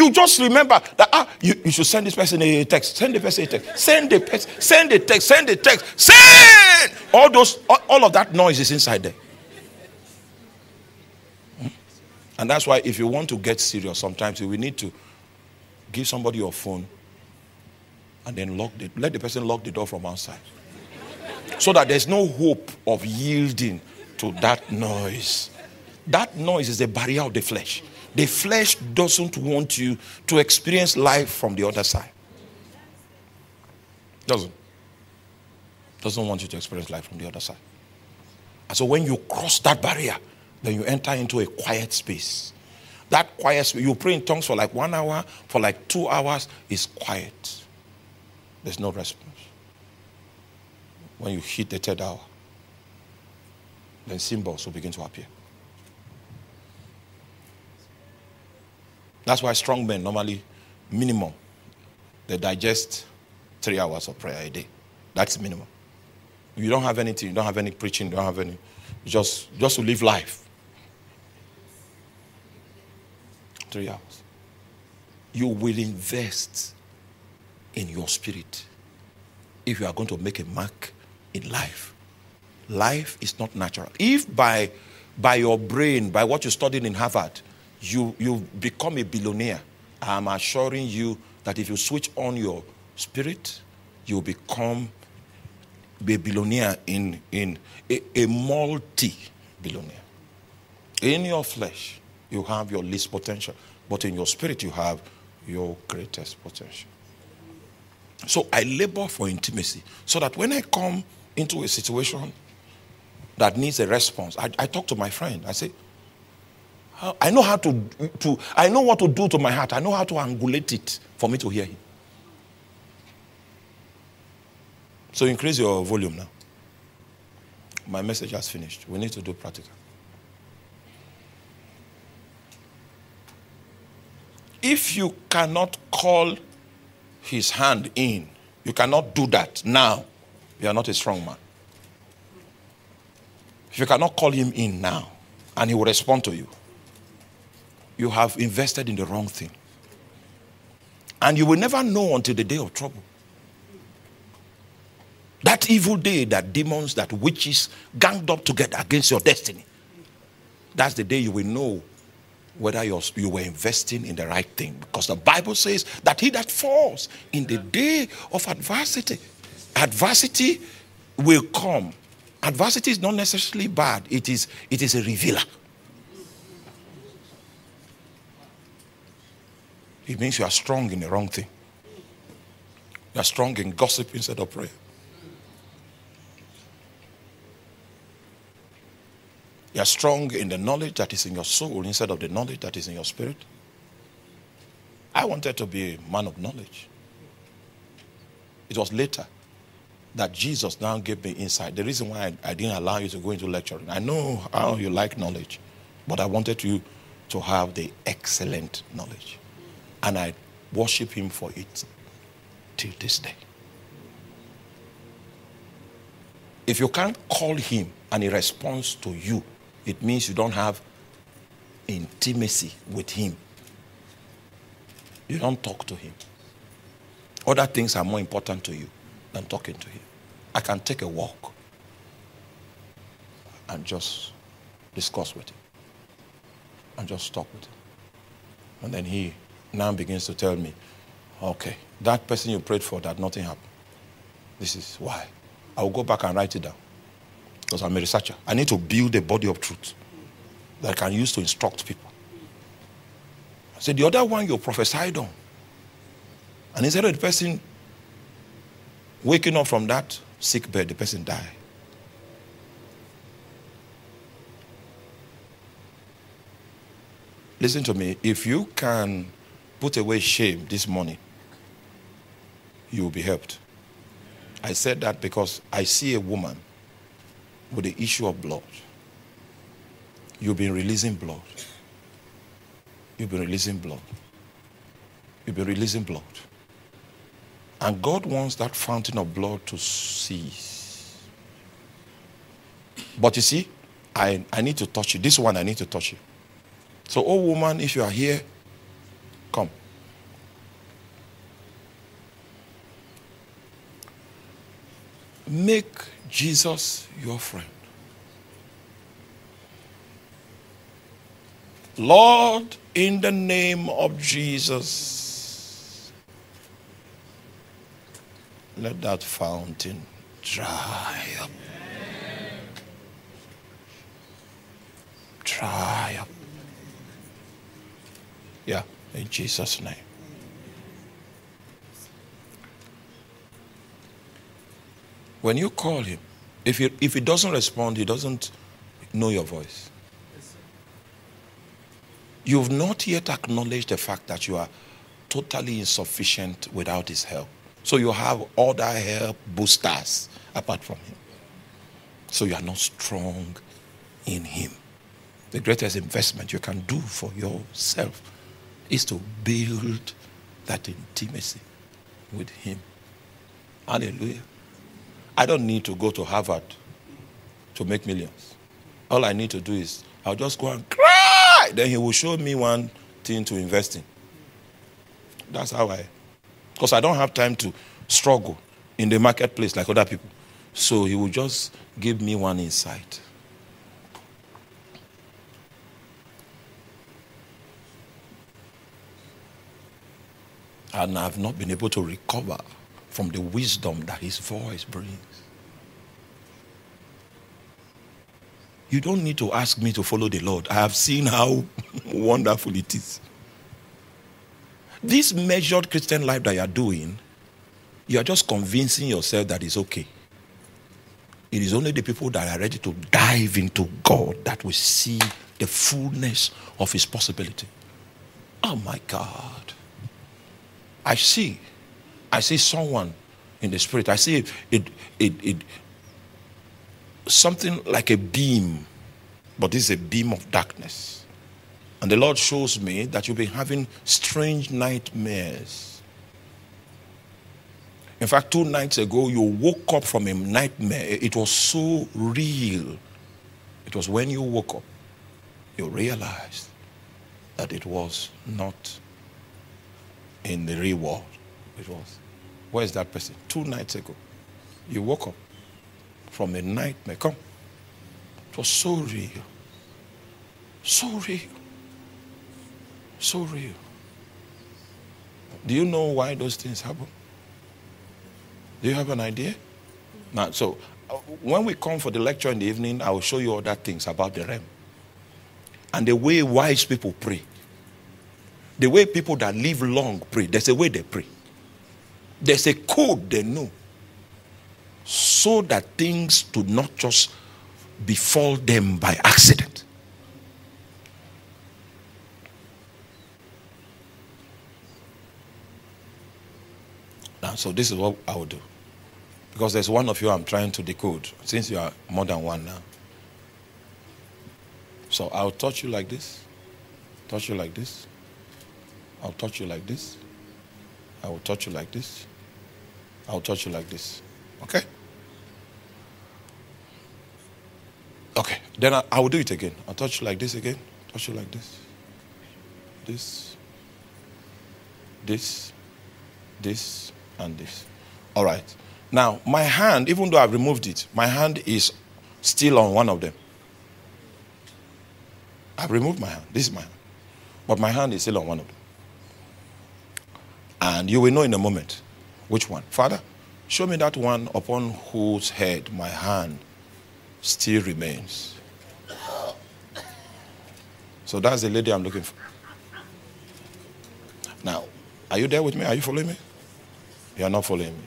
You just remember that ah, you, you should send this person a text. Send the person a text. Send the text. Send the text. Send the text. Send all those all, all of that noise is inside there. Hmm? And that's why if you want to get serious, sometimes we need to give somebody your phone and then lock the, let the person lock the door from outside. So that there's no hope of yielding to that noise. That noise is a barrier of the flesh. The flesh doesn't want you to experience life from the other side. Doesn't. Doesn't want you to experience life from the other side. And so when you cross that barrier, then you enter into a quiet space. That quiet space, you pray in tongues for like one hour, for like two hours, is quiet. There's no response. When you hit the third hour, then symbols will begin to appear. That's why strong men normally, minimum, they digest three hours of prayer a day. That's minimum. You don't have anything, you don't have any preaching, you don't have any, just, just to live life. Three hours. You will invest in your spirit if you are going to make a mark in life. Life is not natural. If by, by your brain, by what you studied in Harvard, you, you become a billionaire, I'm assuring you that if you switch on your spirit, you become a billionaire in, in a, a multi billionaire. In your flesh, you have your least potential, but in your spirit, you have your greatest potential. So I labor for intimacy so that when I come into a situation that needs a response, I, I talk to my friend. I say, I know how to, to, I know what to do to my heart. I know how to angulate it for me to hear him. So increase your volume now. My message has finished. We need to do practical. If you cannot call his hand in, you cannot do that now, you are not a strong man. If you cannot call him in now and he will respond to you, you have invested in the wrong thing. And you will never know until the day of trouble. That evil day that demons, that witches ganged up together against your destiny. That's the day you will know whether you were investing in the right thing. Because the Bible says that he that falls in the day of adversity, adversity will come. Adversity is not necessarily bad, it is, it is a revealer. It means you are strong in the wrong thing. You are strong in gossip instead of prayer. You are strong in the knowledge that is in your soul instead of the knowledge that is in your spirit. I wanted to be a man of knowledge. It was later that Jesus now gave me insight. The reason why I, I, didn't allow you to go into lecturing, I know how you like knowledge, but I wanted you to have the excellent knowledge. And I worship Him for it till this day. If you can't call Him and He responds to you, it means you don't have intimacy with Him. You don't talk to Him. Other things are more important to you than talking to Him. I can take a walk and just discuss with Him and just talk with Him. And then He now begins to tell me, okay, that person you prayed for, that nothing happened. This is why. I will go back and write it down because I'm a researcher. I need to build a body of truth that I can use to instruct people. I said, the other one you prophesied on. And instead of the person waking up from that sick bed, the person died. Listen to me. If you can put away shame this morning, you will be helped. I said that because I see a woman with the issue of blood. You've been releasing blood. You've been releasing blood. You've been releasing blood. And God wants that fountain of blood to cease. But you see, I, I need to touch you. This one, I need to touch you. So, oh woman, if you are here, come. Make Jesus your friend. Lord, in the name of Jesus, let that fountain dry up. Dry up. Yeah, in Jesus' name. When you call him, if he, if he doesn't respond, he doesn't know your voice. You've not yet acknowledged the fact that you are totally insufficient without his help. So you have other help boosters apart from him. So you are not strong in him. The greatest investment you can do for yourself is to build that intimacy with him. Hallelujah. I don't need to go to Harvard to make millions. All I need to do is I'll just go and cry. Then he will show me one thing to invest in. That's how I, because I don't have time to struggle in the marketplace like other people. So he will just give me one insight. And I've not been able to recover from the wisdom that his voice brings. You don't need to ask me to follow the Lord. I have seen how wonderful it is. This measured Christian life that you are doing, you are just convincing yourself that it's okay. It is only the people that are ready to dive into God that will see the fullness of His possibility. Oh my God. I see. I see someone in the spirit. I see it, it, it, it something like a beam, but is a beam of darkness. And the Lord shows me that you've been having strange nightmares. In fact, two nights ago, you woke up from a nightmare. It was so real. It was when you woke up, you realized that it was not in the real world. It was. Where is that person? Two nights ago. You woke up from a nightmare. Come. It was so real. So real. So real. Do you know why those things happen? Do you have an idea? Now, so uh, when we come for the lecture in the evening, I will show you other things about the realm and the way wise people pray. The way people that live long pray. There's a way they pray. There's a code they know. So that things do not just befall them by accident. Now, so this is what I will do. Because there's one of you I'm trying to decode, since you are more than one now. So I'll touch you like this, touch you like this. I'll touch you like this. I will touch you like this. I'll touch you like this. Okay? Okay. Then I, I will do it again. I'll touch you like this again. Touch you like this. This. This. This. And this. All right. Now, my hand, even though I've removed it, my hand is still on one of them. I've removed my hand. This is my hand. But my hand is still on one of them. And you will know in a moment which one. Father, show me that one upon whose head my hand still remains. So that's the lady I'm looking for. Now, are you there with me? Are you following me? You are not following me.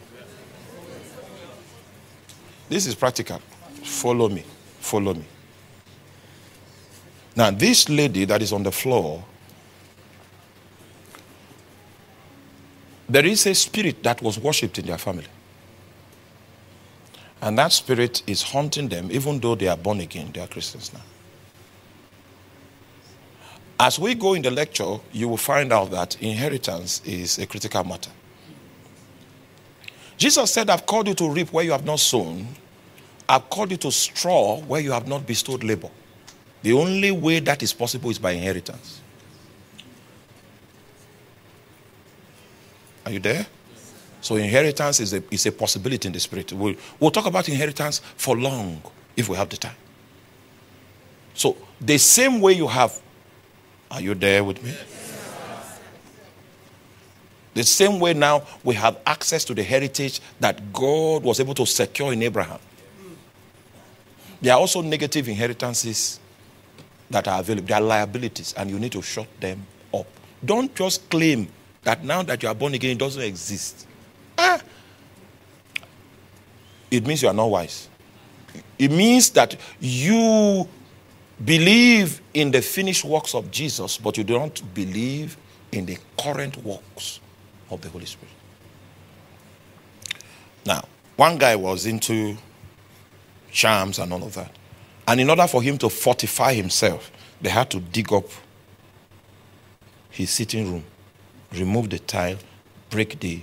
This is practical. Follow me. Follow me. Now, this lady that is on the floor There is a spirit that was worshipped in their family. And that spirit is haunting them, even though they are born again, they are Christians now. As we go in the lecture, you will find out that inheritance is a critical matter. Jesus said, I've called you to reap where you have not sown, I've called you to straw where you have not bestowed labor. The only way that is possible is by inheritance. Are you there? So inheritance is a, is a possibility in the spirit. We'll, we'll talk about inheritance for long if we have the time. So the same way you have, are you there with me? The same way now we have access to the heritage that God was able to secure in Abraham. There are also negative inheritances that are available. There are liabilities, and you need to shut them up. Don't just claim that now that you are born again, it doesn't exist. Ah. it means you are not wise. It means that you believe in the finished works of Jesus, but you do not believe in the current works of the Holy Spirit. Now, one guy was into charms and all of that. And in order for him to fortify himself, they had to dig up his sitting room, remove the tile, break the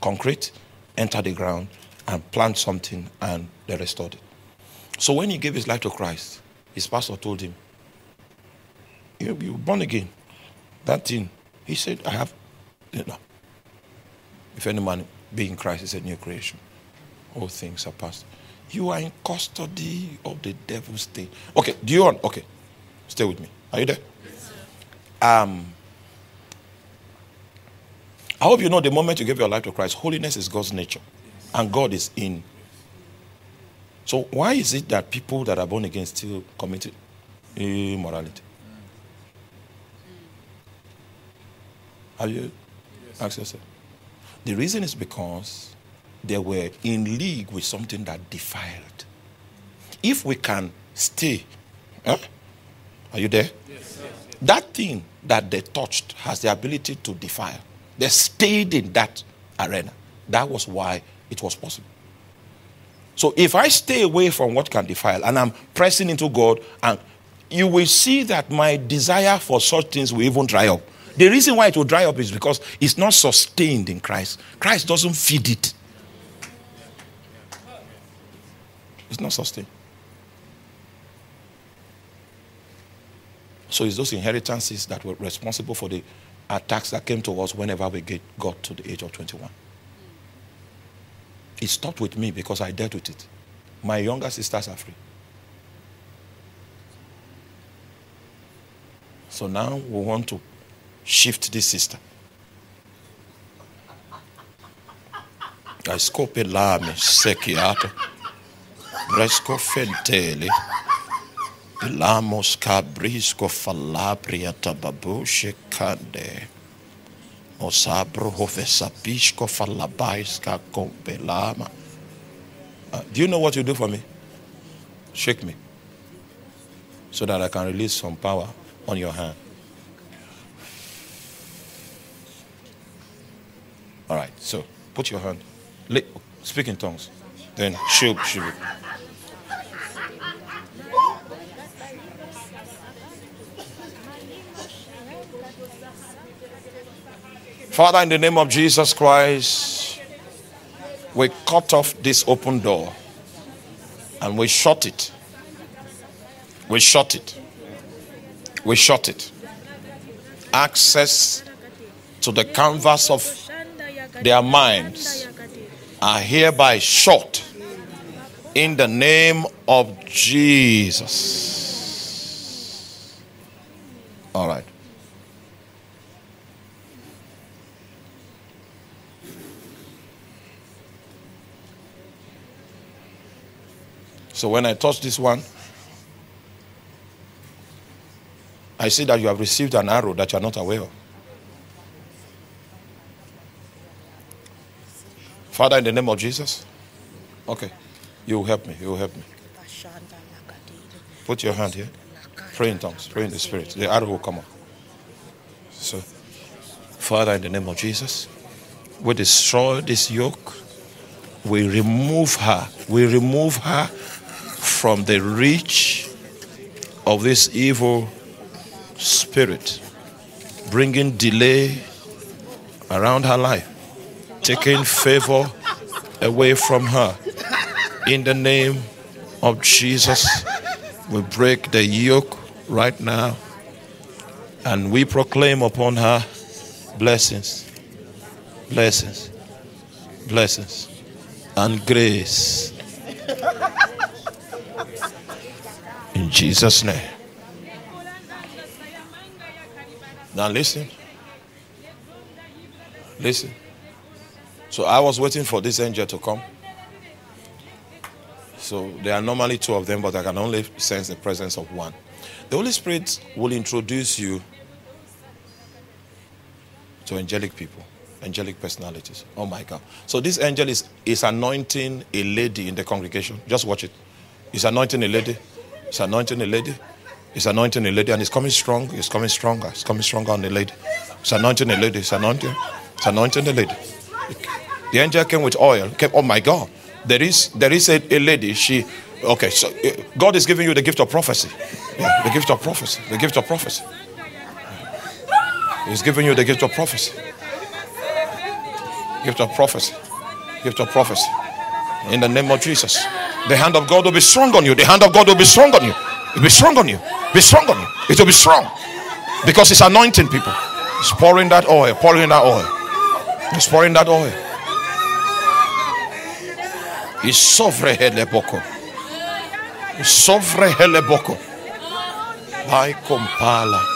concrete, enter the ground, and plant something, and they restored it. So when he gave his life to Christ, his pastor told him, You're born again. That thing. He said, I have. You know, if any man be in Christ is a new creation, all things are past. You are in custody of the devil's thing. Okay, do you want? Okay, stay with me. Are you there? Um, I hope you know the moment you give your life to Christ, holiness is God's nature, and God is in. So why is it that people that are born again still commit eh, immorality? Hmm. Have you asked yourself? The reason is because they were in league with something that defiled. If we can stay, huh? are you there? Yes, that thing that they touched has the ability to defile. They stayed in that arena. That was why it was possible. So if I stay away from what can defile and I'm pressing into God, and you will see that my desire for such things will even dry up. The reason why it will dry up is because it's not sustained in Christ. Christ doesn't feed it. It's not sustained. So it's those inheritances that were responsible for the attacks that came to us whenever we get, got to the age of 21. It stopped with me because I dealt with it. My younger sisters are free. So now we want to shift this system. I scope lame sekiato. Bresco fentele. Lamos cabrisco falabria cande. Hovesapisco falabaiska compelama. Uh, do you know what you do for me? Shake me. So that I can release some power on your hand. All right, so put your hand. Speak in tongues. Then shoot, shoot. Father, in the name of Jesus Christ, we cut off this open door and we shut it. We shut it. We shut it. Access to the canvas of their minds are hereby shut in the name of Jesus. All right. So when I touch this one, I see that you have received an arrow that you are not aware of. Father, in the name of Jesus. Okay. You will help me. You will help me. Put your hand here. Pray in tongues. Pray in the spirit. The arrow will come up. So, Father, in the name of Jesus, we destroy this yoke. We remove her. We remove her from the reach of this evil spirit, bringing delay around her life taking favor away from her. In the name of Jesus, we break the yoke right now and we proclaim upon her blessings, blessings, blessings, and grace. Jesus' name. Now listen. Listen. So I was waiting for this angel to come. So there are normally two of them, but I can only sense the presence of one. The Holy Spirit will introduce you to angelic people, Angelic personalities. Oh my God. So this angel is, is anointing a lady in the congregation. Just watch it. He's anointing a lady. He's anointing a lady. He's anointing a lady and he's coming strong. He's coming stronger. He's coming stronger on the lady. He's anointing a lady. He's anointing. He's anointing the lady. The angel came with oil. Came, oh my God. There is there is a, a lady. She okay. So uh, God is giving you the gift of prophecy. Yeah, the gift of prophecy. The gift of prophecy. He's giving you the gift of prophecy. Gift of prophecy. Gift of prophecy. In the name of Jesus. The hand of God will be strong on you. The hand of God will be strong on you. It will be strong on you. Be strong on you. It will be strong. Because it's anointing people. It's pouring that oil. Pouring that oil. It's pouring that oil. It's sofre hele boko. Sofre hele boko. By compala.